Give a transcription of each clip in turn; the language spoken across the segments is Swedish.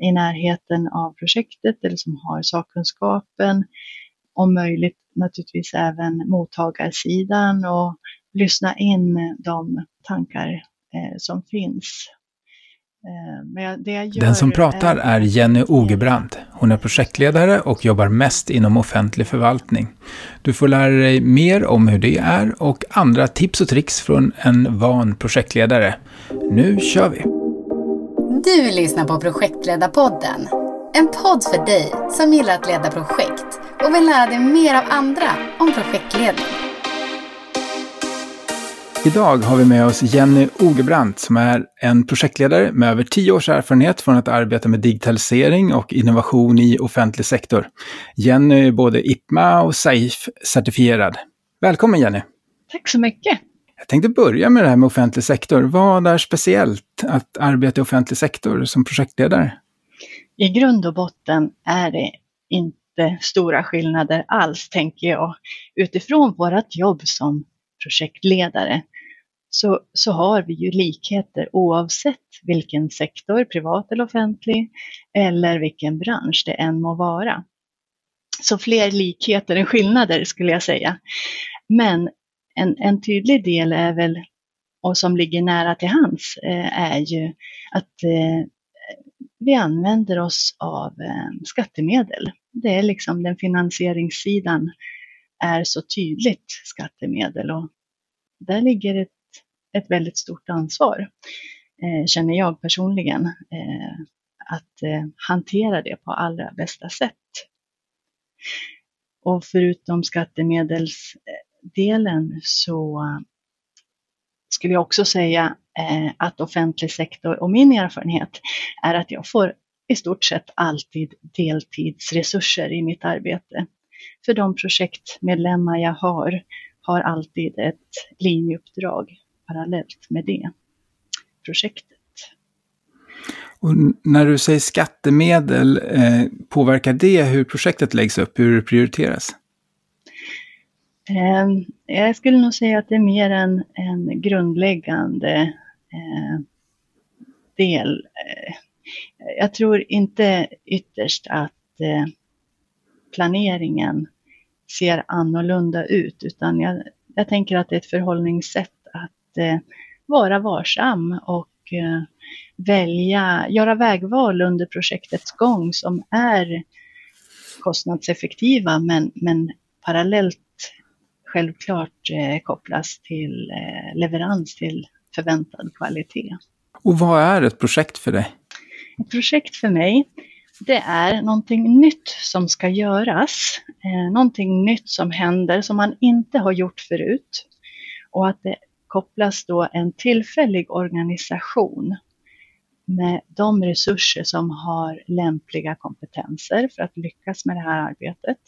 i närheten av projektet eller som har sakkunskapen. Om möjligt naturligtvis även mottagarsidan och lyssna in de tankar eh, som finns. Eh, Den som pratar är Jenny Ogebrand. Hon är projektledare och jobbar mest inom offentlig förvaltning. Du får lära dig mer om hur det är och andra tips och tricks från en van projektledare. Nu kör vi! Du lyssnar på Projektledarpodden. En podd för dig som gillar att leda projekt och vill lära dig mer av andra om projektledning. Idag har vi med oss Jenny Ogebrandt som är en projektledare med över tio års erfarenhet från att arbeta med digitalisering och innovation i offentlig sektor. Jenny är både IPMA och SAFE-certifierad. Välkommen Jenny! Tack så mycket! Jag tänkte börja med det här med offentlig sektor. Vad är speciellt att arbeta i offentlig sektor som projektledare? I grund och botten är det inte stora skillnader alls, tänker jag, utifrån vårt jobb som projektledare så, så har vi ju likheter oavsett vilken sektor, privat eller offentlig, eller vilken bransch det än må vara. Så fler likheter än skillnader skulle jag säga. Men en, en tydlig del är väl, och som ligger nära till hands, eh, är ju att eh, vi använder oss av eh, skattemedel. Det är liksom den finansieringssidan är så tydligt skattemedel och där ligger ett ett väldigt stort ansvar, eh, känner jag personligen, eh, att eh, hantera det på allra bästa sätt. Och förutom skattemedels delen så eh, skulle jag också säga eh, att offentlig sektor och min erfarenhet är att jag får i stort sett alltid deltidsresurser i mitt arbete. För de projektmedlemmar jag har har alltid ett linjeuppdrag parallellt med det projektet. Och när du säger skattemedel, eh, påverkar det hur projektet läggs upp, hur det prioriteras? Ehm, jag skulle nog säga att det är mer en, en grundläggande eh, del. Eh, jag tror inte ytterst att eh, planeringen ser annorlunda ut, utan jag, jag tänker att det är ett förhållningssätt eh, vara varsam och eh, välja, göra vägval under projektets gång som är kostnadseffektiva men, men parallellt självklart eh, kopplas till eh, leverans till förväntad kvalitet. Och vad är ett projekt för dig? Ett projekt för mig, det är någonting nytt som ska göras. Eh, någonting nytt som händer som man inte har gjort förut. Och att det kopplas då en tillfällig organisation med de resurser som har lämpliga kompetenser för att lyckas med det här arbetet.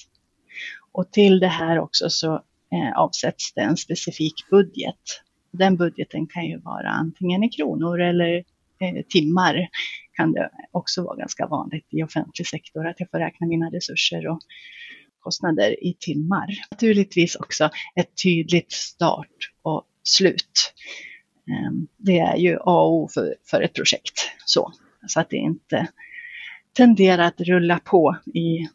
Och till det här också så eh, avsätts det en specifik budget. Den budgeten kan ju vara antingen i kronor eller eh, timmar kan det också vara ganska vanligt i offentlig sektor att jag får räkna mina resurser och kostnader i timmar. Naturligtvis också ett tydligt start och slut. Ehm, det är ju A och O för, för ett projekt. Så, så att det inte tenderar att rulla på i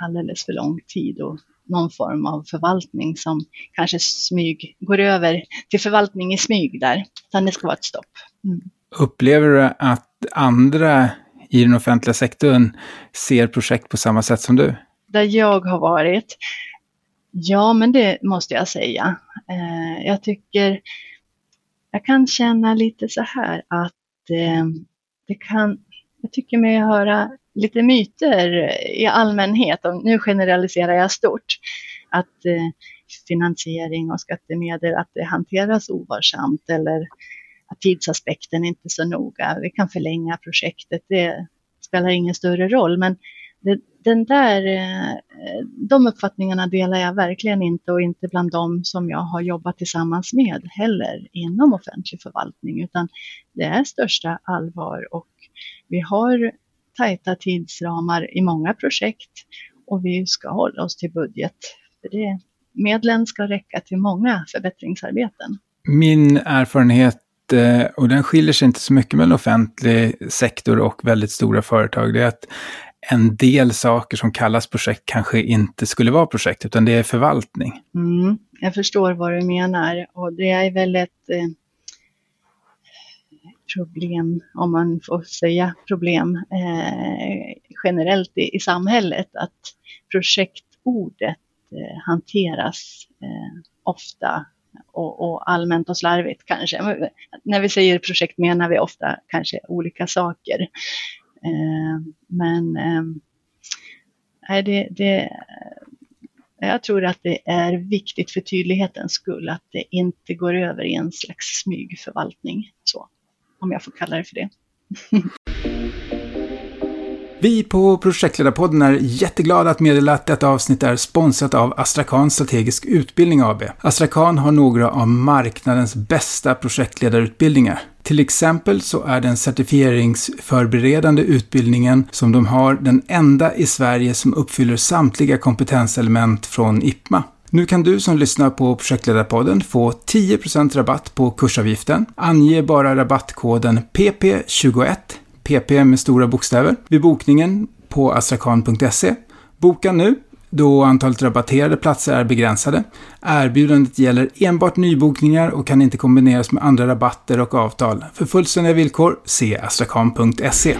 alldeles för lång tid och någon form av förvaltning som kanske smyg, går över till förvaltning i smyg där. Utan det ska vara ett stopp. Mm. Upplever du att andra i den offentliga sektorn ser projekt på samma sätt som du? Där jag har varit Ja, men det måste jag säga. Eh, jag tycker, jag kan känna lite så här att eh, det kan, jag tycker mig höra lite myter i allmänhet, och nu generaliserar jag stort, att eh, finansiering och skattemedel, att det hanteras ovarsamt eller att tidsaspekten är inte så noga. Vi kan förlänga projektet, det spelar ingen större roll, men det, den där, eh, de uppfattningarna delar jag verkligen inte och inte bland dem som jag har jobbat tillsammans med heller inom offentlig förvaltning, utan det är största allvar och vi har tajta tidsramar i många projekt och vi ska hålla oss till budget. För det, medlen ska räcka till många förbättringsarbeten. Min erfarenhet eh, och den skiljer sig inte så mycket mellan offentlig sektor och väldigt stora företag, det är att en del saker som kallas projekt kanske inte skulle vara projekt, utan det är förvaltning. Mm, jag förstår vad du menar och det är väl ett eh, problem, om man får säga problem, eh, generellt i, i, samhället, att projektordet eh, hanteras eh, ofta och, och, allmänt och slarvigt kanske. När vi säger projekt menar vi ofta kanske olika saker. Eh, men eh, det, det, jag tror att det är viktigt för tydlighetens skull att det inte går över i en slags smygförvaltning. Om jag får kalla det för det. Vi på Projektledarpodden är jätteglada att meddela att detta avsnitt är sponsrat av Astrakan Strategisk Utbildning AB. Astrakan har några av marknadens bästa projektledarutbildningar. Till exempel så är den certifieringsförberedande utbildningen som de har den enda i Sverige som uppfyller samtliga kompetenselement från IPMA. Nu kan du som lyssnar på Projektledarpodden få 10% rabatt på kursavgiften. Ange bara rabattkoden PP21 PP med stora bokstäver, vid bokningen på astrakan.se. Boka nu, då antalet rabatterade platser är begränsade. Erbjudandet gäller enbart nybokningar och kan inte kombineras med andra rabatter och avtal. För fullständiga villkor, se astrakan.se.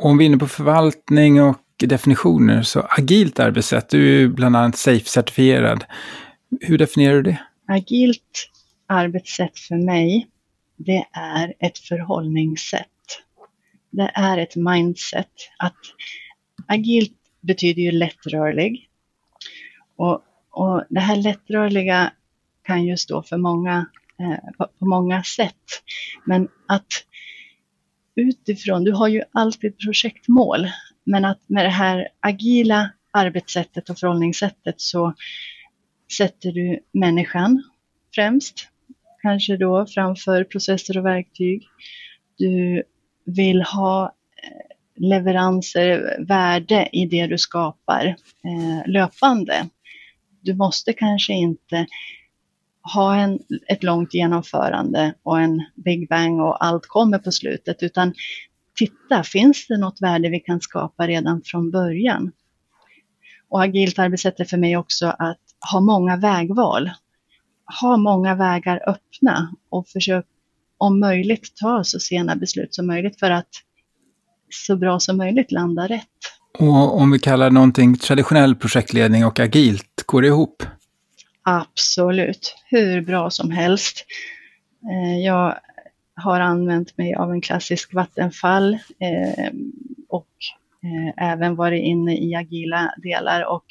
Om vi är inne på förvaltning och definitioner, så agilt arbetssätt, du är ju bland annat SAFE-certifierad. Hur definierar du det? Agilt arbetssätt för mig det är ett förhållningssätt. Det är ett mindset. Att agilt betyder ju lättrörlig. Och, och det här lättrörliga kan ju stå för många, eh, på, på många sätt. Men att utifrån, du har ju alltid projektmål, men att med det här agila arbetssättet och förhållningssättet så sätter du människan främst kanske då framför processer och verktyg. Du vill ha eh, leveranser, värde i det du skapar eh, löpande. Du måste kanske inte ha en, ett långt genomförande och en big bang och allt kommer på slutet, utan titta, finns det något värde vi kan skapa redan från början? Och agilt arbetssätt är för mig också att ha många vägval ha många vägar öppna och försök om möjligt ta så sena beslut som möjligt för att så bra som möjligt landa rätt. Och om vi kallar någonting traditionell projektledning och agilt, går det ihop? Absolut, hur bra som helst. Eh, jag har använt mig av en klassisk vattenfall eh, och eh, även varit inne i agila delar och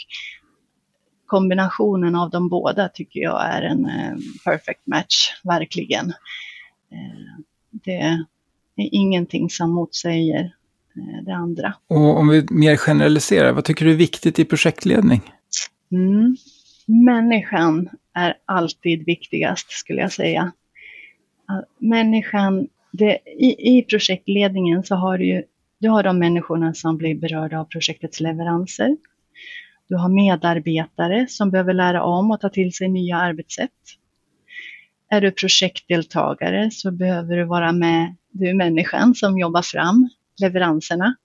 kombinationen av de båda tycker jag är en eh, perfect match, verkligen. Eh, det är ingenting som motsäger eh, det andra. Och om vi mer generaliserar, vad tycker du är viktigt i projektledning? Mm. Människan är alltid viktigast skulle jag säga. Människan, det, i, i projektledningen så har du ju du har de människorna som blir berörda av projektets leveranser. Du har medarbetare som behöver lära om och ta till sig nya arbetssätt. Är du projektdeltagare så behöver du vara med, du är människan som jobbar fram leveranserna.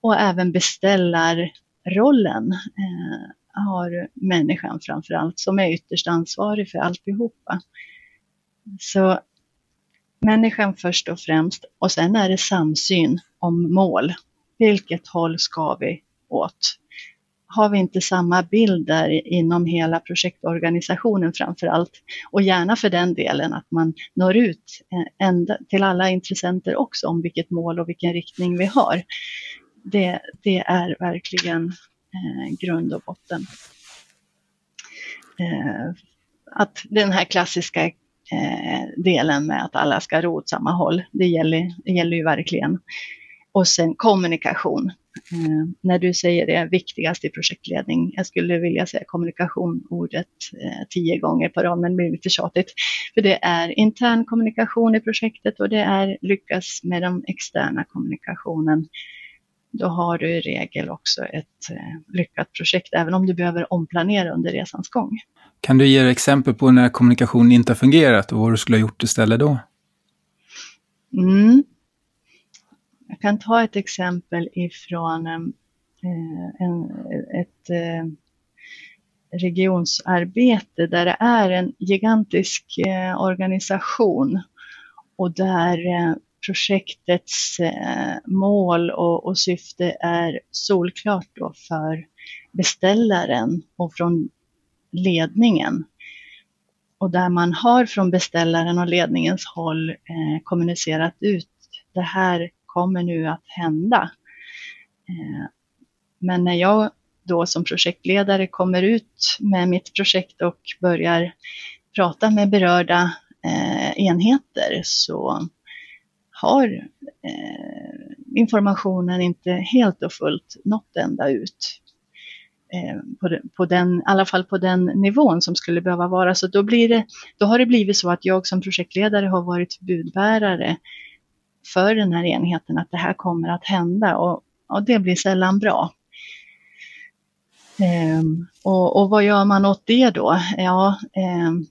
Och även beställarrollen eh, har människan framför allt som är ytterst ansvarig för alltihopa. Så människan först och främst och sen är det samsyn om mål. Vilket håll ska vi åt? har vi inte samma bild där inom hela projektorganisationen framför allt. Och gärna för den delen att man når ut eh, ända till alla intressenter också om vilket mål och vilken riktning vi har. Det, det är verkligen eh, grund och botten. Eh, att den här klassiska Eh, delen med att alla ska ro åt samma håll, det gäller, det gäller ju verkligen. Och sen kommunikation. Eh, när du säger det viktigaste i projektledning, jag skulle vilja säga kommunikation, ordet eh, tio gånger på rad, men det blir lite tjatigt. För det är intern kommunikation i projektet och det är lyckas med den externa kommunikationen då har du i regel också ett eh, lyckat projekt, även om du behöver omplanera under resans gång. Kan du ge exempel på när kommunikation inte har fungerat och vad du skulle ha gjort istället då? Mm. Jag kan ta ett exempel ifrån eh, en, ett eh, regionsarbete där det är en gigantisk organisation och där projektets eh, mål och, och, syfte är solklart då för beställaren och från ledningen. Och där man har från beställaren och ledningens håll eh, kommunicerat ut det här kommer nu att hända. Eh, men när jag då som projektledare kommer ut med mitt projekt och börjar prata med berörda eh, enheter så har eh, informationen inte helt och fullt nått ända ut. Eh, på, på den, I alla fall på den nivån som skulle behöva vara. Så då, blir det, då har det blivit så att jag som projektledare har varit budbärare för den här enheten att det här kommer att hända och, och det blir sällan bra. Ehm, och, och, vad gör man åt det då? Ja, ehm,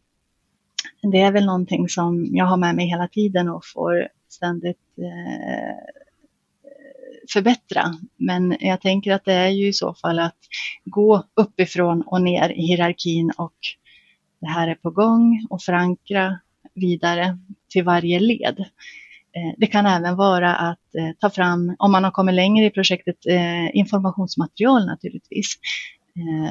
det är väl någonting som jag har med mig hela tiden och får ständigt eh, förbättra. Men jag tänker att det är ju i så fall att gå uppifrån och ner i hierarkin och det här är på gång och förankra vidare till varje led. Eh, det kan även vara att eh, ta fram, om man har kommit längre i projektet, informationsmaterial naturligtvis.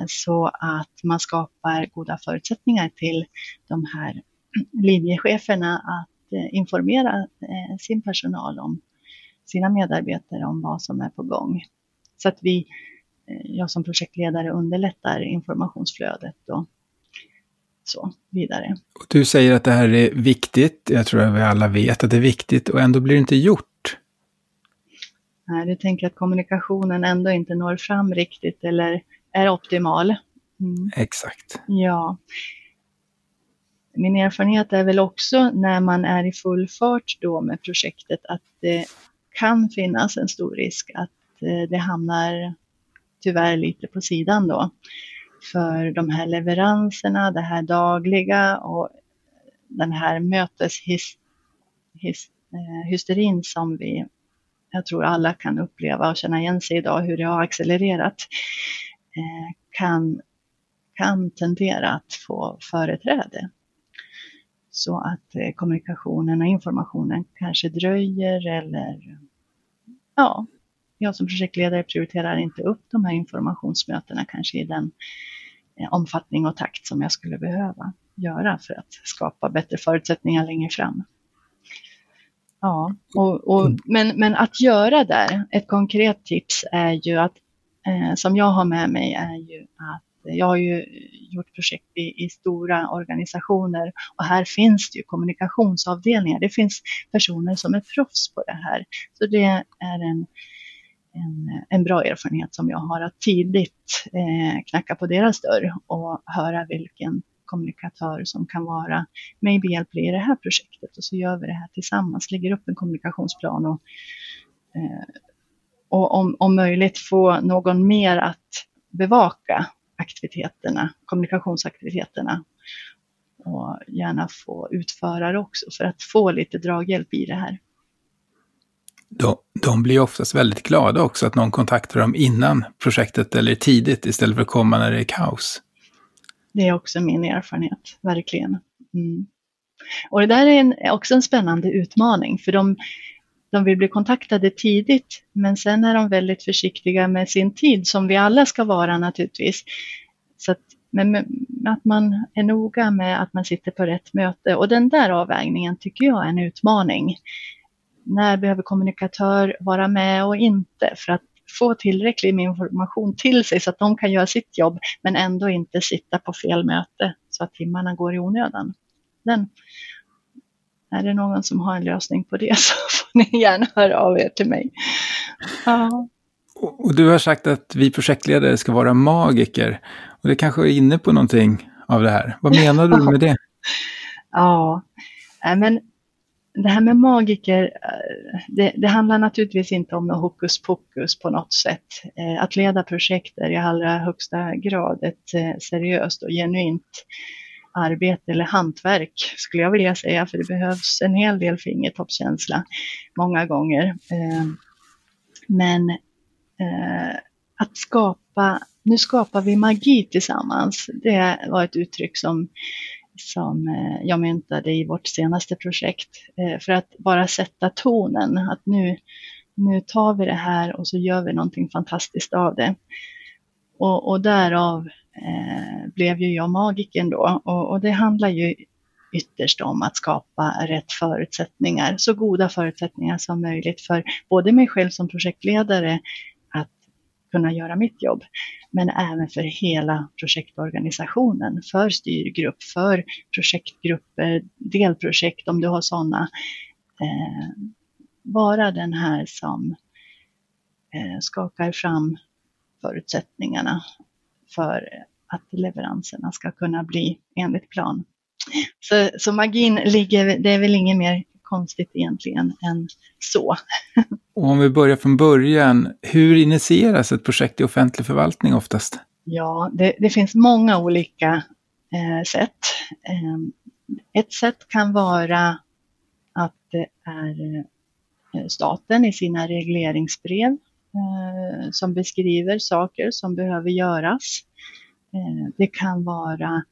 Så att man skapar goda förutsättningar till de här linjecheferna att informera sin personal om sina medarbetare om vad som är på gång. Så att vi, jag som projektledare underlättar informationsflödet och så vidare. Och du säger att det här är viktigt. Jag tror att vi alla vet att det är viktigt och ändå blir det inte gjort. Nej, du tänker att kommunikationen ändå inte når fram riktigt eller är optimal. Mm. Exakt. Ja. Min erfarenhet är väl också när man är i full fart då med projektet att det kan finnas en stor risk att eh, det hamnar tyvärr lite på sidan då för de här leveranserna, det här dagliga och den här möteshysterin eh, som vi, jag tror alla kan uppleva och känna igen sig idag, hur det har accelererat, eh, kan, kan tendera att få företräde. Så att eh, kommunikationen och informationen kanske dröjer eller ja, jag som projektledare prioriterar inte upp de här informationsmötena kanske i den eh, omfattning och takt som jag skulle behöva göra för att skapa bättre förutsättningar längre fram. Ja, och, och, men, men att göra där, ett konkret tips är ju att, eh, som jag har med mig, är ju att jag har ju gjort projekt i, i, stora organisationer och här finns det ju kommunikationsavdelningar. Det finns personer som är proffs på det här. Så det är en en, en bra erfarenhet som jag har att tidigt eh, knacka på deras dörr och höra vilken kommunikatör som kan vara mig behjälplig i det här projektet och så gör vi det här tillsammans, lägger upp en kommunikationsplan och, eh, och om, om möjligt få någon mer att bevaka aktiviteterna, kommunikationsaktiviteterna och gärna få utförare också för att få lite draghjälp i det här de, de blir oftast väldigt glada också att någon kontaktar dem innan projektet eller tidigt istället för att komma när det är kaos. Det är också min erfarenhet, verkligen. Mm. Och det där är en, också en spännande utmaning för de, de vill bli kontaktade tidigt men sen är de väldigt försiktiga med sin tid som vi alla ska vara naturligtvis. Så att, men att man är noga med att man sitter på rätt möte och den där avvägningen tycker jag är en utmaning när behöver kommunikatör vara med och inte för att få tillräcklig med information till sig så att de kan göra sitt jobb men ändå inte sitta på fel möte så att timmarna går i onödan. Den, är det någon som har en lösning på det så får ni gärna höra av er till mig. Ja. Och du har sagt att vi projektledare ska vara magiker. Och det kanske är inne på någonting av det här. Vad menar du med det? ja, men det här med magiker, eh, det, det, handlar naturligtvis inte om något hokus pokus på något sätt. Eh, att leda projekt är i allra högsta grad ett eh, seriöst och genuint arbete eller hantverk skulle jag vilja säga, för det behövs en hel del fingertoppskänsla många gånger. Eh, men eh, att skapa, nu skapar vi magi tillsammans, det var ett uttryck som som eh, jag myntade i vårt senaste projekt för att bara sätta tonen att nu, nu tar vi det här och så gör vi någonting fantastiskt av det. Och, och därav Eh, blev ju jag magiken då och, och det handlar ju ytterst om att skapa rätt förutsättningar, så goda förutsättningar som möjligt för både mig själv som projektledare att kunna göra mitt jobb. Men även för hela projektorganisationen, för styrgrupp, för projektgrupper, delprojekt om du har sådana. Eh, vara den här som eh, skakar fram förutsättningarna för att leveranserna ska kunna bli enligt plan. Så, så magin ligger, det är väl inget mer konstigt egentligen än så. Och om vi börjar från början, hur initieras ett projekt i offentlig förvaltning oftast? Ja, det, det finns många olika eh, sätt. Eh, ett sätt kan vara att det är eh, staten i sina regleringsbrev Eh, som beskriver saker som behöver göras. Eh, det kan vara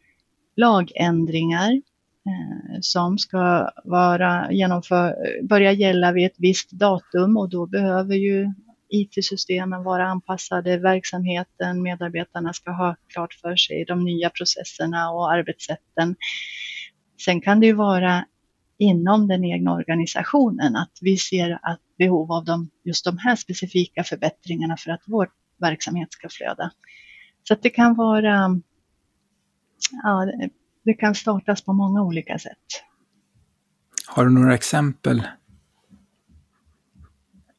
lagändringar Eh, som ska vara genomför, börja gälla vid ett visst datum och då behöver ju IT-systemen vara anpassade, verksamheten, medarbetarna ska ha klart för sig de nya processerna och arbetssätten. Sen kan det ju vara inom den egna organisationen att vi ser att behov av de, just de här specifika förbättringarna för att vår verksamhet ska flöda. Så att det kan vara ja, det kan startas på många olika sätt. Har du några exempel?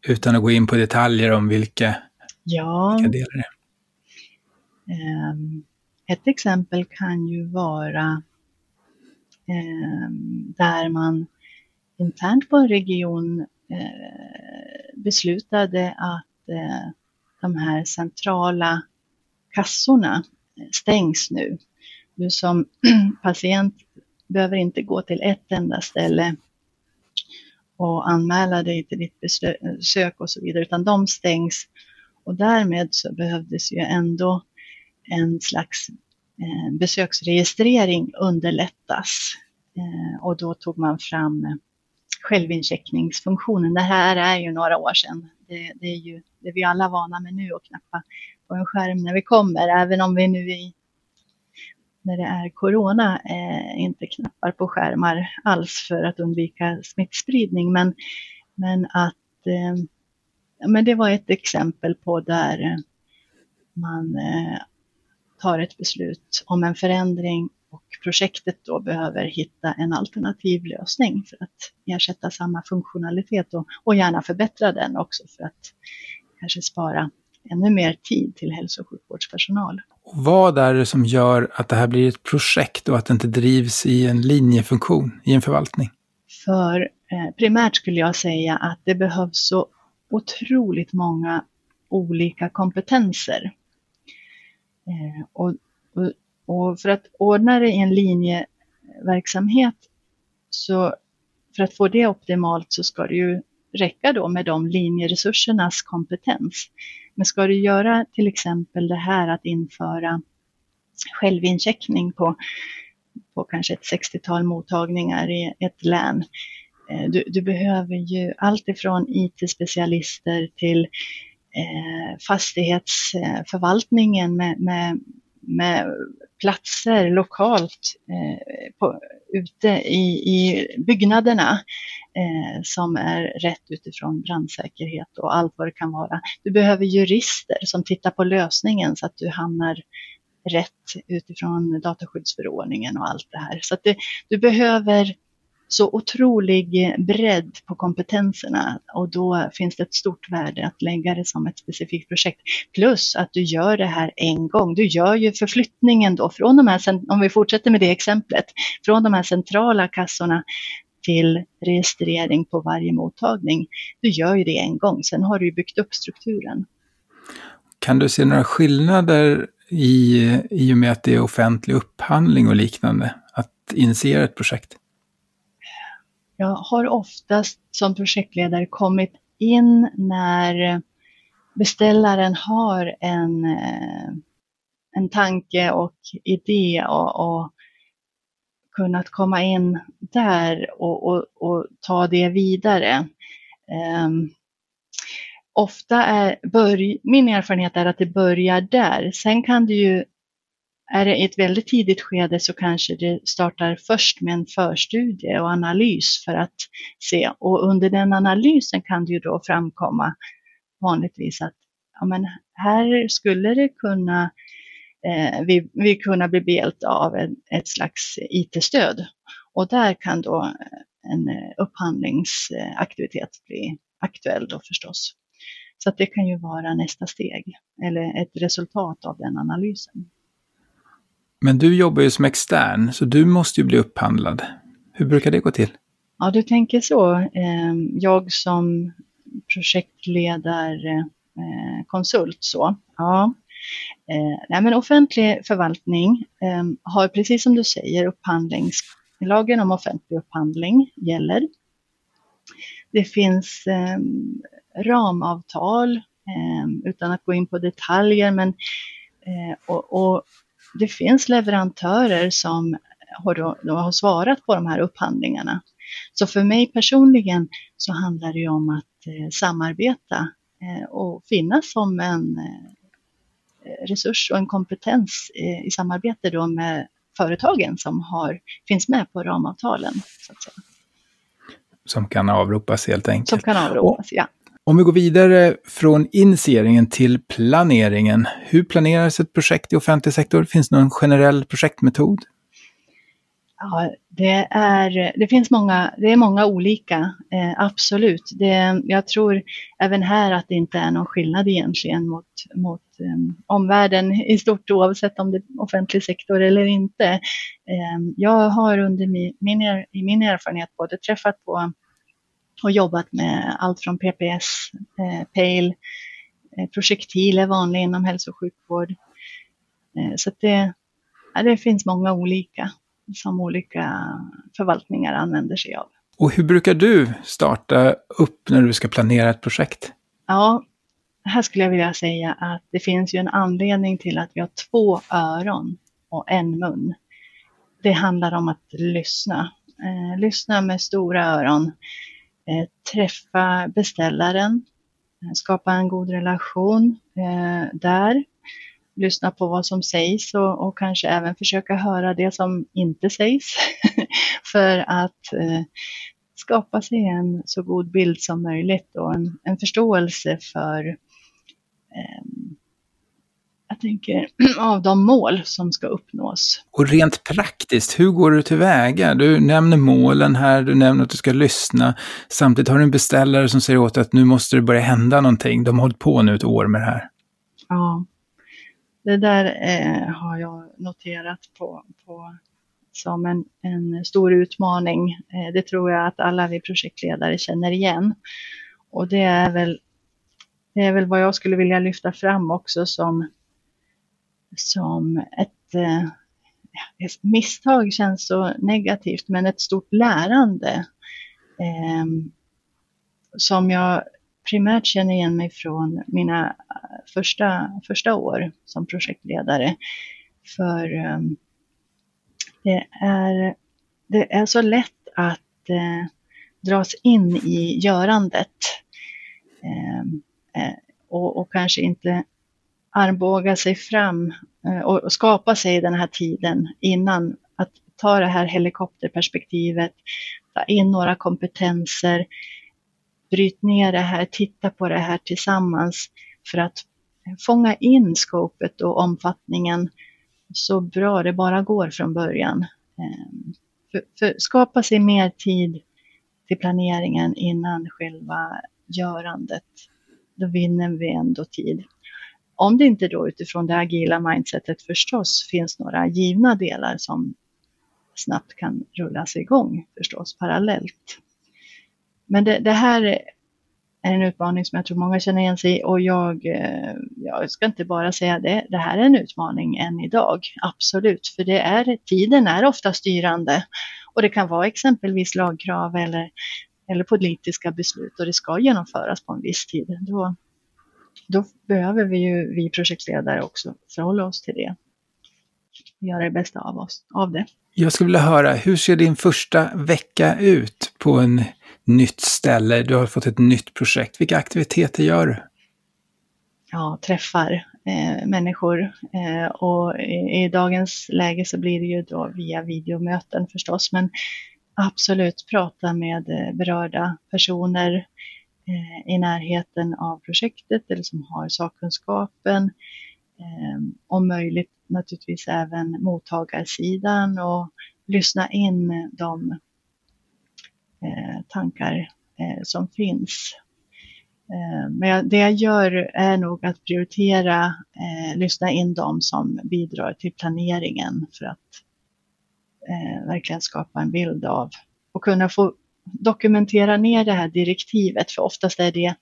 Utan att gå in på detaljer om vilka, ja. vilka delar det är. Um, ett exempel kan ju vara Ehm, där man internt på en region eh, beslutade att eh, de här centrala kassorna eh, stängs nu du som patient behöver inte gå till ett enda ställe och anmäla dig till ditt besök och så vidare, utan de stängs. Och därmed så behövdes ju ändå en slags Eh, besöksregistrering underlättas. Eh, och då tog man fram självincheckningsfunktionen. Det här är ju några år sedan. Det, det är ju det vi alla vana med nu att knappa på en skärm när vi kommer, även om vi nu i när det är corona eh, inte knappar på skärmar alls för att undvika smittspridning. Men, men att eh, men det var ett exempel på där man eh, tar ett beslut om en förändring och projektet då behöver hitta en alternativ lösning för att ersätta samma funktionalitet och, och gärna förbättra den också för att kanske spara ännu mer tid till hälso och sjukvårdspersonal. Och vad är det som gör att det här blir ett projekt och att det inte drivs i en linjefunktion i en förvaltning? För eh, primärt skulle jag säga att det behövs så otroligt många olika kompetenser. Eh, och, och, och, för att ordna det i en linjeverksamhet så för att få det optimalt så ska det ju räcka då med de linjeresursernas kompetens. Men ska du göra till exempel det här att införa självincheckning på, på kanske ett 60-tal mottagningar i ett län. Eh, du, du behöver ju allt ifrån IT-specialister till eh, Eh, fastighetsförvaltningen med, med, med platser lokalt eh, på, ute i, i byggnaderna eh, som är rätt utifrån brandsäkerhet och allt vad det kan vara. Du behöver jurister som tittar på lösningen så att du hamnar rätt utifrån dataskyddsförordningen och allt det här. Så att det, du behöver så otrolig bredd på kompetenserna och då finns det ett stort värde att lägga det som ett specifikt projekt. Plus att du gör det här en gång. Du gör ju förflyttningen då från de här, om vi fortsätter med det exemplet, från de här centrala kassorna till registrering på varje mottagning. Du gör ju det en gång, sen har du ju byggt upp strukturen. Kan du se några skillnader i, i och med att det är offentlig upphandling och liknande, att initiera ett projekt? Jag har oftast som projektledare kommit in när beställaren har en, eh, en tanke och idé och, och kunnat komma in där och, och, och ta det vidare. Um, ofta är, börj, min erfarenhet är att det börjar där. Sen kan det ju, är det i ett väldigt tidigt skede så kanske det startar först med en förstudie och analys för att se. Och under den analysen kan det ju då framkomma vanligtvis att ja, men här skulle det kunna eh, vi, vi kunna bli behjälpta av en, ett slags IT-stöd. Och där kan då en upphandlingsaktivitet bli aktuell då förstås. Så att det kan ju vara nästa steg eller ett resultat av den analysen. Men du jobbar ju som extern, så du måste ju bli upphandlad. Hur brukar det gå till? Ja, du tänker så. Ehm, jag som projektledarkonsult eh, så. Ja. Eh, nej, men offentlig förvaltning ehm, har precis som du säger upphandlingslagen om offentlig upphandling gäller. Det finns ehm, ramavtal utan att gå in på detaljer. Men, eh, och, och, det finns leverantörer som har, då, då har svarat på de här upphandlingarna. Så för mig personligen så handlar det om att eh, samarbeta eh, och finnas som en eh, resurs och en kompetens eh, i samarbete då med företagen som har, finns med på ramavtalen. Så att säga. Som kan avropas helt enkelt. Som kan avropas, ja. Om vi går vidare från initieringen till planeringen. Hur planeras ett projekt i offentlig sektor? Finns det någon generell projektmetod? Ja, det, är, det finns många, det är många olika, eh, absolut. Det, jag tror även här att det inte är någon skillnad egentligen mot, mot eh, omvärlden i stort oavsett om det är offentlig sektor eller inte. Eh, jag har under min, min, i min erfarenhet både träffat på och jobbat med allt från PPS, eh, PAIL, eh, projektil är vanlig inom hälso och sjukvård. Eh, så det, ja, det finns många olika som olika förvaltningar använder sig av. Och hur brukar du starta upp när du ska planera ett projekt? Ja, här skulle jag vilja säga att det finns ju en anledning till att vi har två öron och en mun. Det handlar om att lyssna. Eh, lyssna med stora öron. Eh, träffa beställaren, eh, skapa en god relation eh, där, lyssna på vad som sägs och, och, kanske även försöka höra det som inte sägs för att skapa sig en så god bild som möjligt och en, en förståelse för jag tänker, av de mål som ska uppnås. Och rent praktiskt, hur går du tillväga? Du nämner målen här, du nämner att du ska lyssna. Samtidigt har du en beställare som säger åt dig att nu måste det börja hända någonting. De har hållit på nu ett år med det här. Ja, det där eh, har jag noterat på, på som en, en stor utmaning. Eh, det tror jag att alla vi projektledare känner igen. Och det är väl det är väl vad jag skulle vilja lyfta fram också som som ett eh, misstag känns så negativt, men ett stort lärande eh, som jag primärt känner igen mig från mina eh, första, första år som projektledare. För eh, det, är, det är så lätt att eh, dras in i görandet eh, eh och, och kanske inte armbåga sig fram eh, och skapa sig den här tiden innan att ta det här helikopterperspektivet, ta in några kompetenser, bryt ner det här, titta på det här tillsammans för att fånga in skopet och omfattningen så bra det bara går från början. Ehm, för, för skapa sig mer tid till planeringen innan själva görandet. Då vinner vi ändå tid. Om det inte då utifrån det agila mindsetet förstås finns några givna delar som, snabbt kan rullas igång förstås parallellt. Men det, det här är en utmaning som jag tror många känner igen sig i och jag, eh, jag ska inte bara säga det, det här är en utmaning än idag, absolut, för det är, tiden är ofta styrande och det kan vara exempelvis lagkrav eller, eller politiska beslut och det ska genomföras på en viss tid. Då, då behöver vi ju, vi projektledare också förhålla oss till det. Göra det bästa av oss, av det. Jag skulle vilja höra, hur ser din första vecka ut på en nytt ställe? Du har fått ett nytt projekt. Vilka aktiviteter gör du? Ja, träffar eh, människor eh, och i, i, dagens läge så blir det ju då via videomöten förstås, men absolut prata med eh, berörda personer Eh, i närheten av projektet eller som har sakkunskapen. Ehm, om möjligt naturligtvis även mottagarsidan och lyssna in de eh, tankar eh, som finns. Ehm, men det jag gör är nog att prioritera, lyssna in de som bidrar till planeringen för att verkligen skapa en bild av och kunna få dokumentera ner det här direktivet, för oftast är det,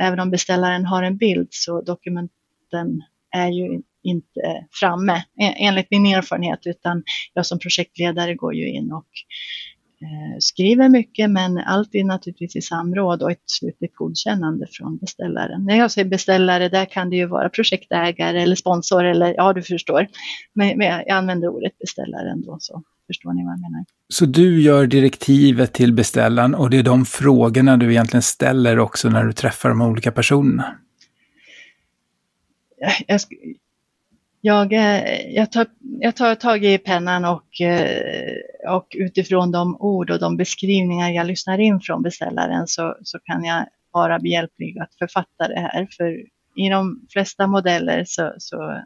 även om beställaren har en bild, så dokumenten är ju inte framme enligt min erfarenhet, utan jag som projektledare går ju in och eh, skriver mycket, men alltid naturligtvis i samråd och ett slutligt godkännande från beställaren. När jag säger beställare, där kan det ju vara projektägare eller sponsor eller ja, du förstår. Men, men jag använder ordet beställare ändå, så förstår ni vad jag menar. Så du gör direktivet till beställaren och det är de frågorna du egentligen ställer också när du träffar de olika personerna? Jag, jag, eh, jag, tar, jag tar tag i pennan och, eh, och utifrån de ord och de beskrivningar jag lyssnar in från beställaren så, så kan jag vara behjälplig att författa det här. För i de flesta modeller så, så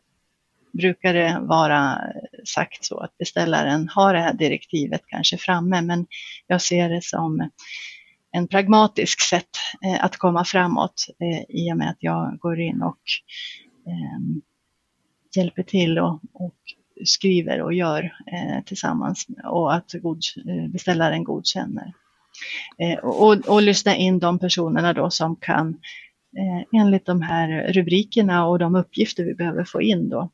brukar det vara sagt så att beställaren har det här direktivet kanske framme, men jag ser det som en pragmatisk sätt eh, att komma framåt eh, i och med att jag går in och ehm, hjälper till och, och skriver och gör eh, tillsammans och att god, beställaren godkänner. Och, och lyssna in de personerna då som kan eh, enligt de här rubrikerna och de uppgifter vi behöver få in då.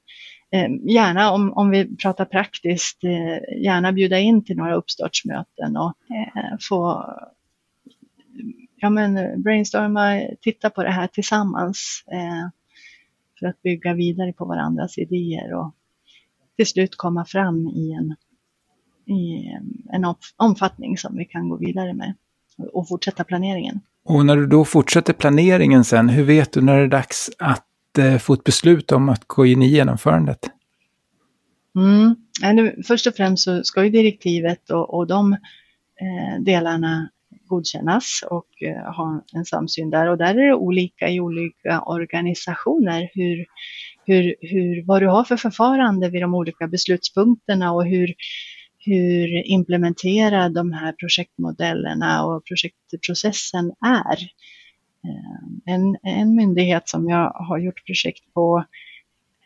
Eh, gärna om, om vi pratar praktiskt, eh, gärna bjuda in till några uppstartsmöten och eh, få ja, men brainstorma, titta på det här tillsammans eh, för att bygga vidare på varandras idéer och till slut komma fram i en, i en omfattning som vi kan gå vidare med och fortsätta planeringen. Och när du då fortsätter planeringen sen, hur vet du när det är dags att eh, få ett beslut om att gå in i genomförandet? Mm. Först och främst så ska ju direktivet och, och de eh, delarna godkännas och eh, ha en samsyn där. Och där är det olika i olika organisationer hur, hur, hur, vad du har för förfarande vid de olika beslutspunkterna och hur, hur implementerad de här projektmodellerna och projektprocessen är. Eh, en, en myndighet som jag har gjort projekt på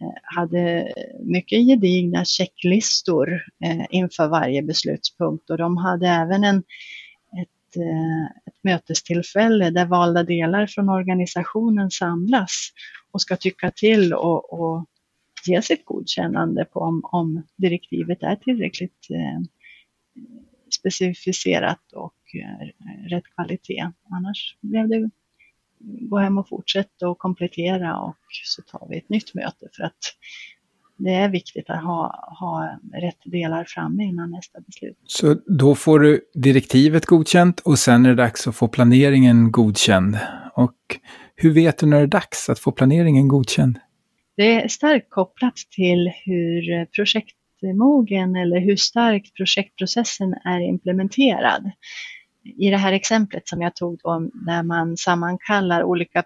eh, hade mycket gedigna checklistor eh, inför varje beslutspunkt och de hade även en, ett, ett mötestillfälle där valda delar från organisationen samlas och ska tycka till och, och ge sitt godkännande på om, om direktivet är tillräckligt eh, specificerat och eh, rätt kvalitet. Annars blev det gå hem och fortsätta och komplettera och så tar vi ett nytt möte för att det är viktigt att ha, ha rätt delar framme innan nästa beslut. Så då får du direktivet godkänt och sen är det dags att få planeringen godkänd. Och hur vet du när det är dags att få planeringen godkänd? Det är starkt kopplat till hur projektmogen eller hur starkt projektprocessen är implementerad. I det här exemplet som jag tog om när man sammankallar olika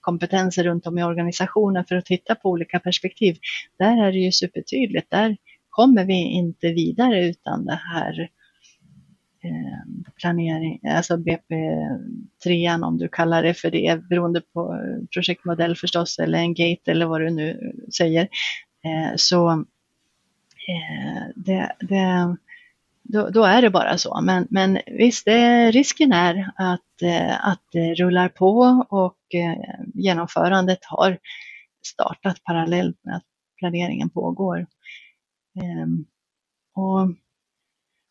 kompetenser runt om i organisationen för att titta på olika perspektiv. Där är det ju supertydligt. Där kommer vi inte vidare utan det här eh, planering, alltså BP3 om du kallar det för det, beroende på projektmodell förstås, eller en gate eller vad du nu säger. Eh, så eh, det, det, då, då, är det bara så. Men, men visst, det, risken är att, eh, att det rullar på och eh, genomförandet har startat parallellt med att planeringen pågår. Ehm, och,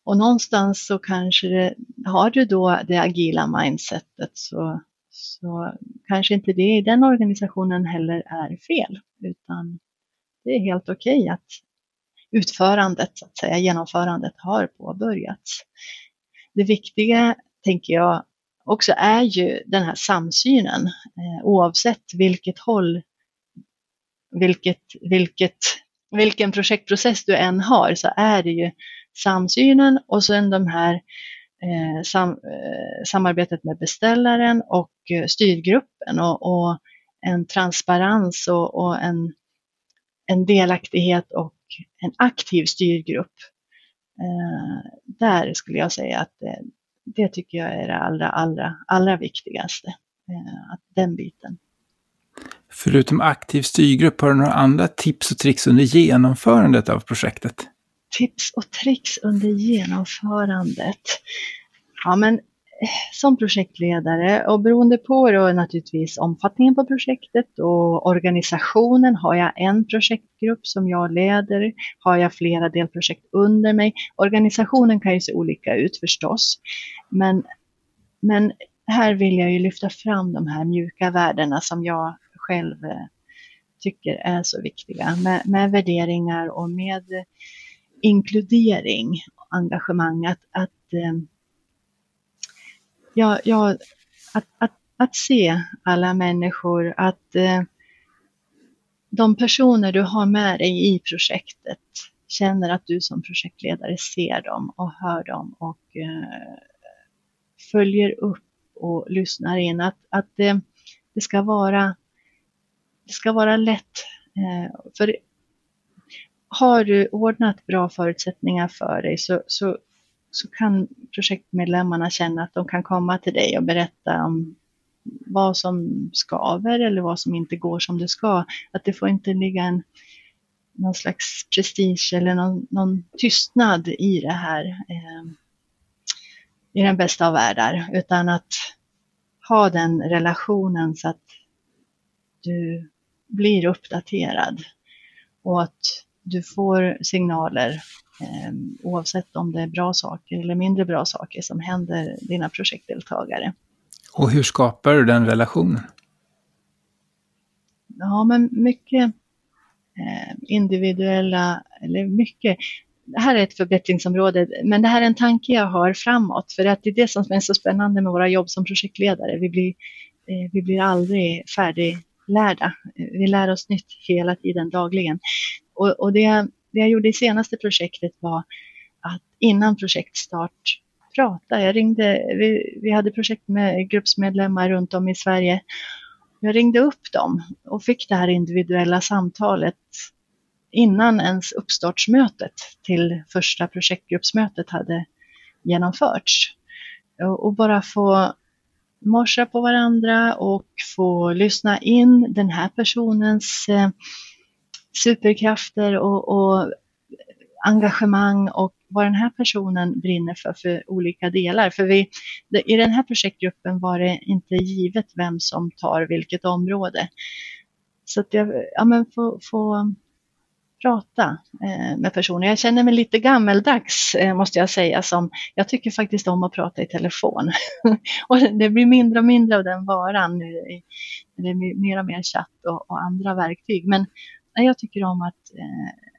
och någonstans så kanske det, har du då det agila mindsetet så, så kanske inte det i den organisationen heller är fel, utan det är helt okej okay att utförandet, så att säga, genomförandet har påbörjats. Det viktiga, tänker jag, också är ju den här samsynen, eh, oavsett vilket håll, vilket, vilket, vilken projektprocess du än har, så är det ju samsynen och sen de här eh, sam, eh, samarbetet med beställaren och eh, styrgruppen och, och en transparens och, och en, en delaktighet och en aktiv styrgrupp. Eh, där skulle jag säga att det, det, tycker jag är det allra, allra, allra viktigaste. Eh, att den biten. Förutom aktiv styrgrupp, har du några andra tips och tricks under genomförandet av projektet? Tips och tricks under genomförandet? Ja, men eh, som projektledare och beroende på då naturligtvis omfattningen på projektet och organisationen. Har jag en projektgrupp som jag leder? Har jag flera delprojekt under mig? Organisationen kan ju se olika ut förstås. Men, men här vill jag ju lyfta fram de här mjuka värdena som jag själv eh, tycker är så viktiga med, med värderingar och med inkludering, engagemang. Att, att eh, ja, ja, att, att, att se alla människor, att eh, de personer du har med dig i projektet känner att du som projektledare ser dem och hör dem och eh, följer upp och lyssnar in. Att, att det, det, ska, vara, det ska vara lätt. För har du ordnat bra förutsättningar för dig så, så så kan projektmedlemmarna känna att de kan komma till dig och berätta om vad som skaver eller vad som inte går som det ska. Att det får inte ligga en, någon slags prestige eller någon, någon tystnad i det här eh, i den bästa av världar, utan att ha den relationen så att du blir uppdaterad och att du får signaler eh, oavsett om det är bra saker eller mindre bra saker som händer dina projektdeltagare. Och hur skapar du den relationen? Ja, men mycket eh, individuella, eller mycket, det här är ett förbättringsområde, men det här är en tanke jag har framåt, för att det är det som är så spännande med våra jobb som projektledare. Vi blir, eh, vi blir aldrig färdiglärda. Vi lär oss nytt hela tiden, dagligen. Och, och det, det jag gjorde i senaste projektet var att innan projektstart prata. Jag ringde, vi, vi hade projekt med gruppsmedlemmar runt om i Sverige. Jag ringde upp dem och fick det här individuella samtalet innan ens uppstartsmötet till första projektgruppsmötet hade genomförts. Och bara få morsa på varandra och få lyssna in den här personens eh, superkrafter och, och engagemang och vad den här personen brinner för för olika delar. För vi, i den här projektgruppen var det inte givet vem som tar vilket område. Så att jag ja, men få, få prata eh, med personer. Jag känner mig lite gammeldags eh, måste jag säga. Som, jag tycker faktiskt om att prata i telefon. och det blir mindre och mindre av den varan nu. Det blir mer och mer chatt och, och andra verktyg. Men jag tycker om att, eh,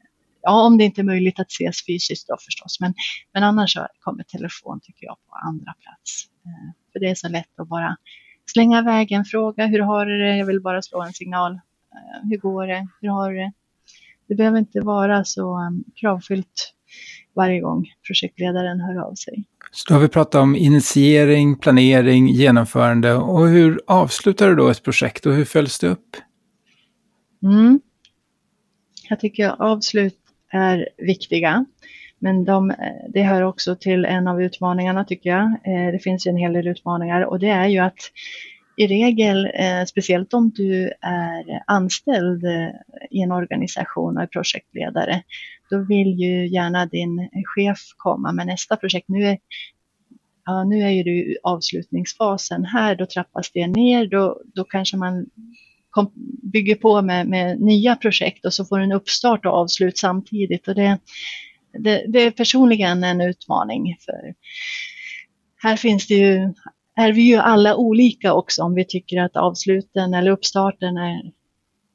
ja om det inte är möjligt att ses fysiskt då förstås, men, men annars så kommer telefon tycker jag på andra plats. Eh, för det är så lätt att bara slänga iväg en fråga, hur har du det? Jag vill bara slå en signal. Eh, hur går det? Hur har du det? Det behöver inte vara så um, kravfyllt varje gång projektledaren hör av sig. Så då har vi pratat om initiering, planering, genomförande och hur avslutar du då ett projekt och hur följs det upp? Mm. Jag tycker avslut är viktiga. Men de, eh, det hör också till en av utmaningarna tycker jag. Eh, det finns ju en hel del utmaningar och det är ju att i regel, eh, speciellt om du är anställd i en organisation och är projektledare, då vill ju gärna din chef komma med nästa projekt. Nu är, ja, nu är ju du avslutningsfasen här, då trappas det ner, då, då kanske man kom, bygger på med, med, nya projekt och så får du en uppstart och avslut samtidigt. Och det, det, det är personligen en utmaning. för Här finns det ju är vi ju alla olika också om vi tycker att avsluten eller uppstarten är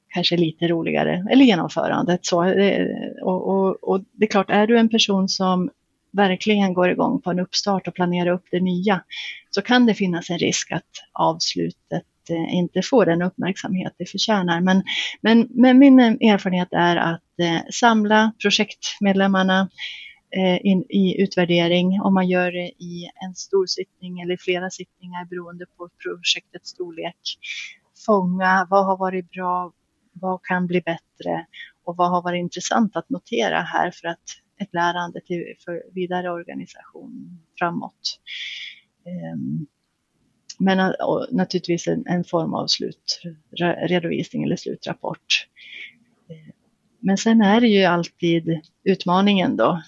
kanske lite roligare, eller genomförandet. Så, eh, och, och, och, det är klart, är du en person som verkligen går igång på en uppstart och planerar upp det nya, så kan det finnas en risk att avslutet Eh, inte får den uppmärksamhet det förtjänar. Men, men, men min eh, erfarenhet är att eh, samla projektmedlemmarna, Eh, in, i utvärdering, om man gör det i en stor sittning eller flera sittningar beroende på projektets storlek. Fånga vad har varit bra, vad kan bli bättre och vad har varit intressant att notera här för att ett lärande till för vidare organisation framåt. Um, men eh, naturligtvis en, en, form av slutredovisning eller slutrapport. Eh, men sen är det ju alltid utmaningen då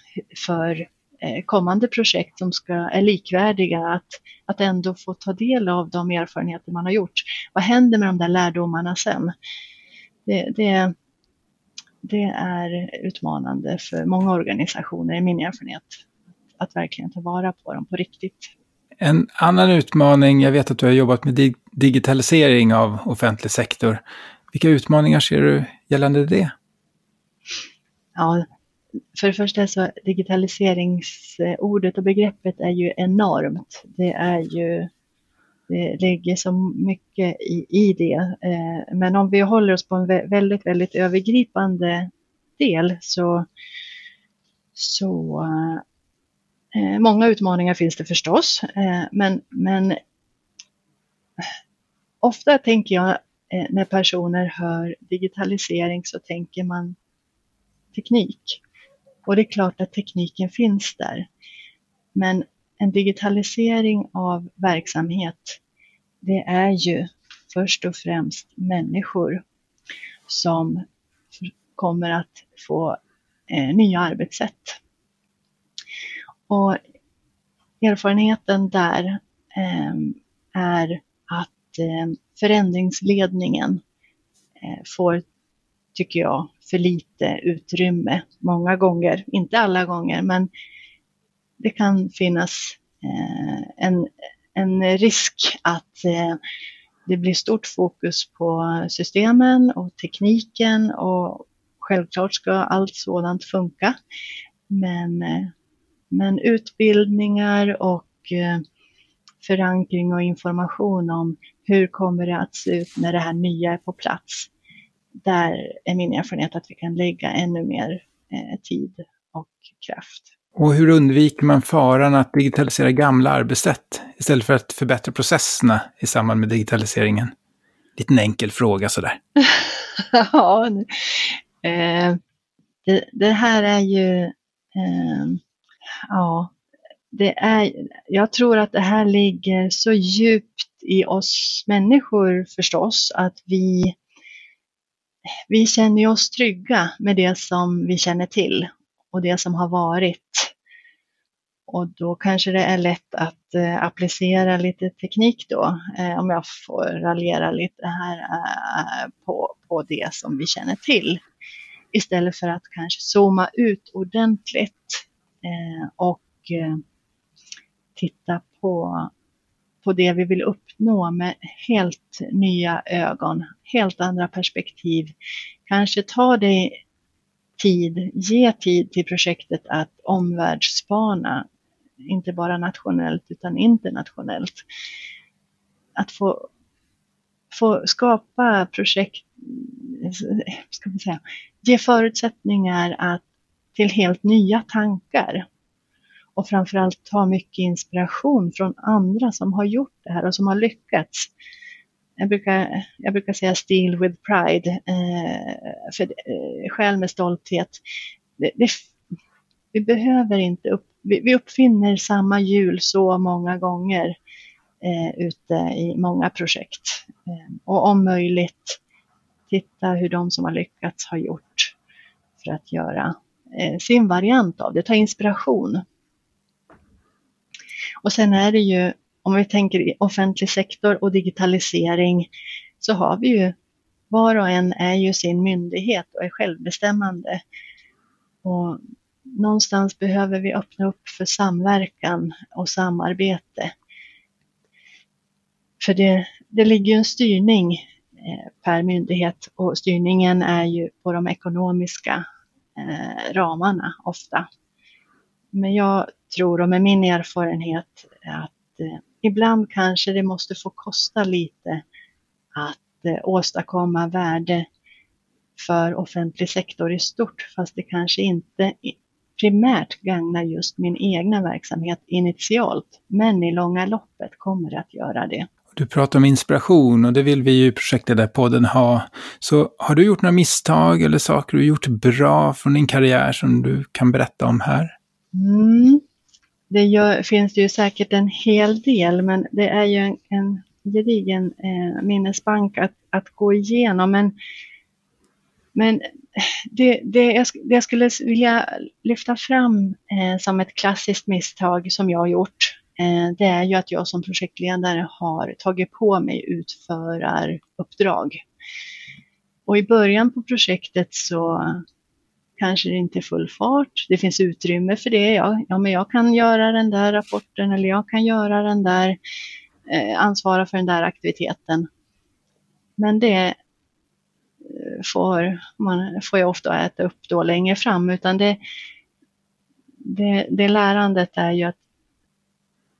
för eh, kommande projekt som ska, är likvärdiga att, att ändå få ta del av de erfarenheter man har gjort. Vad händer med de där lärdomarna sen? Det, det, det är utmanande för många organisationer, i min erfarenhet, att verkligen ta vara på dem på riktigt. En annan utmaning, jag vet att du har jobbat med dig digitalisering av offentlig sektor. Vilka utmaningar ser du gällande det? Ja, för det första så digitaliseringsordet och begreppet är ju enormt. Det är ju, det ligger så mycket i, i det. Eh, men om vi håller oss på en väldigt, väldigt övergripande del så, så Eh, många utmaningar finns det förstås. Eh, men, men eh, ofta tänker jag eh, när personer hör digitalisering så tänker man teknik. Och det är klart att tekniken finns där. Men en digitalisering av verksamhet, det är ju först och främst människor som kommer att få eh, nya arbetssätt. Och erfarenheten där eh, är att eh, förändringsledningen eh, får, tycker jag, för lite utrymme många gånger. Inte alla gånger, men det kan finnas eh, en, en risk att eh, det blir stort fokus på systemen och tekniken och självklart ska allt sådant funka. Men, eh, men utbildningar och förankring och information om hur kommer det att se ut när det här nya är på plats där är min erfarenhet att vi kan lägga ännu mer eh, tid och kraft. Och hur undviker man faran att digitalisera gamla arbetssätt istället för att förbättra processerna i samband med digitaliseringen? Liten enkel fråga sådär. ja, eh, det, det, här är ju, eh, ja, det är, jag tror att det här ligger så djupt i oss människor förstås, att vi vi känner oss trygga med det som vi känner till och det som har varit. Och då kanske det är lätt att eh, applicera lite teknik då, eh, om jag får raljera lite här eh, på, på det som vi känner till. Istället för att kanske zooma ut ordentligt Eh, och eh, titta på på det vi vill uppnå med helt nya ögon, helt andra perspektiv. Kanske ta dig tid, ge tid till projektet att omvärldsspana, inte bara nationellt utan internationellt. Att få, få skapa projekt, ska man säga, ge förutsättningar att, till helt nya tankar och framförallt ta mycket inspiration från andra som har gjort det här och som har lyckats. Jag brukar, jag brukar säga steal with pride, eh, för eh, själ med stolthet. Det, det, vi behöver inte upp, vi, vi uppfinner samma hjul så många gånger eh, ute i många projekt. Eh, och om möjligt titta hur de som har lyckats har gjort för att göra Eh, sin variant av det, ta inspiration. Och sen är det ju, om vi tänker i offentlig sektor och digitalisering, så har vi ju, var och en är ju sin myndighet och är självbestämmande. Och någonstans behöver vi öppna upp för samverkan och samarbete. För det, det ligger ju en styrning eh, per myndighet och styrningen är ju på de ekonomiska eh, ramarna ofta. Men jag tror och med min erfarenhet att eh, ibland kanske det måste få kosta lite att eh, åstadkomma värde för offentlig sektor i stort, fast det kanske inte primärt gagnar just min egna verksamhet initialt, men i långa loppet kommer det att göra det. Du pratar om inspiration och det vill vi ju i Projektledarpodden ha. Så har du gjort några misstag eller saker du gjort bra från din karriär som du kan berätta om här? Mm. Det gör, finns det ju säkert en hel del, men det är ju en, en gedigen eh, minnesbank att, att gå igenom. Men, men det, det, jag, det jag skulle vilja lyfta fram eh, som ett klassiskt misstag som jag har gjort, Eh, det är ju att jag som projektledare har tagit på mig utföraruppdrag. Och i början på projektet så kanske det inte är full fart. Det finns utrymme för det. Ja, ja, men jag kan göra den där rapporten eller jag kan göra den där, eh, ansvara för den där aktiviteten. Men det eh, får man får jag ofta äta upp då längre fram, utan det, det, det lärandet är ju att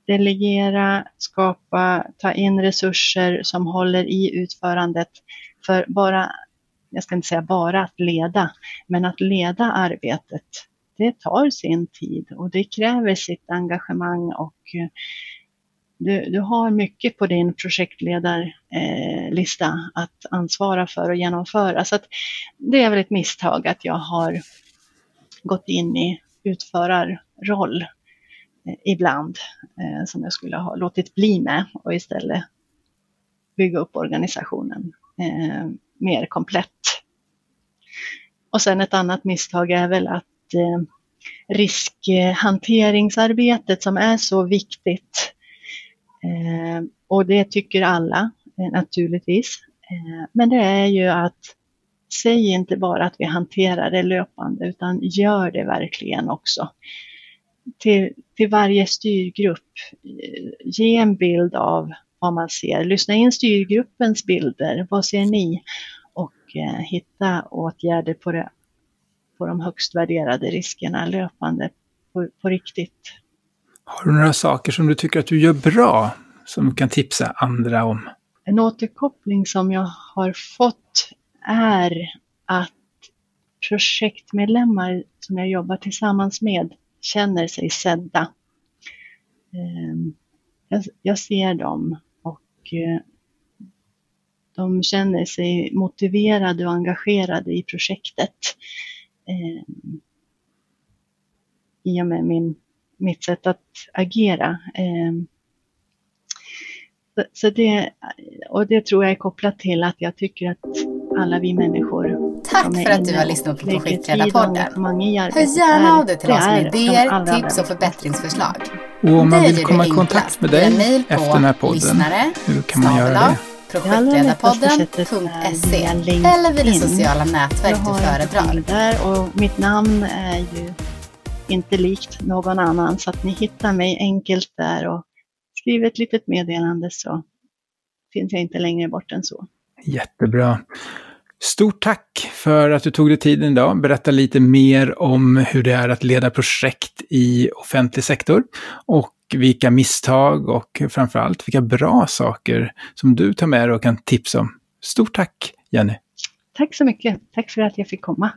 delegera, skapa, ta in resurser som håller i utförandet. För bara jag ska inte säga bara att leda, men att leda arbetet, det tar sin tid och det kräver sitt engagemang och eh, du, du har mycket på din projektledarlista eh, att ansvara för och genomföra. Så det är väl ett misstag att jag har gått in i utförarroll Eh, ibland eh, som jag skulle ha låtit bli med och istället bygga upp organisationen. Eh, mer komplett. Och sen ett annat misstag är väl att eh, riskhanteringsarbetet som är så viktigt eh, och det tycker alla eh, naturligtvis. Eh, men det är ju att säg inte bara att vi hanterar det löpande utan gör det verkligen också. Till, till varje styrgrupp, eh, ge en bild av vad man ser. Lyssna in styrgruppens bilder. Vad ser ni? Och eh, hitta åtgärder på, det, på de högst värderade riskerna löpande på, på riktigt. Har du några saker som du tycker att du gör bra som du kan tipsa andra om? En återkoppling som jag har fått är att projektmedlemmar som jag jobbar tillsammans med känner sig sedda. Ehm, jag ser dem och eh, de känner sig motiverade och engagerade i projektet. Ehm, I och med min, mitt sätt att agera. Ehm, så det, och det tror jag är kopplat till att jag tycker att alla vi människor Tack för att du har lyssnat på Projektledarpodden. Hör gärna av dig till oss med idéer, tips och förbättringsförslag. Och om man vill komma i kontakt med dig efter den här podden, hur kan man göra det? projektledarpodden.se eller vid det sociala nätverk du föredrar. Där och mitt namn är ju inte likt någon annan så att ni hittar mig enkelt där och skriver ett litet meddelande så finns jag inte längre bort än så. Jättebra. Stort tack för att du tog dig tiden idag. Berätta lite mer om hur det är att leda projekt i offentlig sektor och vilka misstag och framförallt vilka bra saker som du tar med dig och kan tipsa om. Stort tack Jenny! Tack så mycket. Tack för att jag fick komma.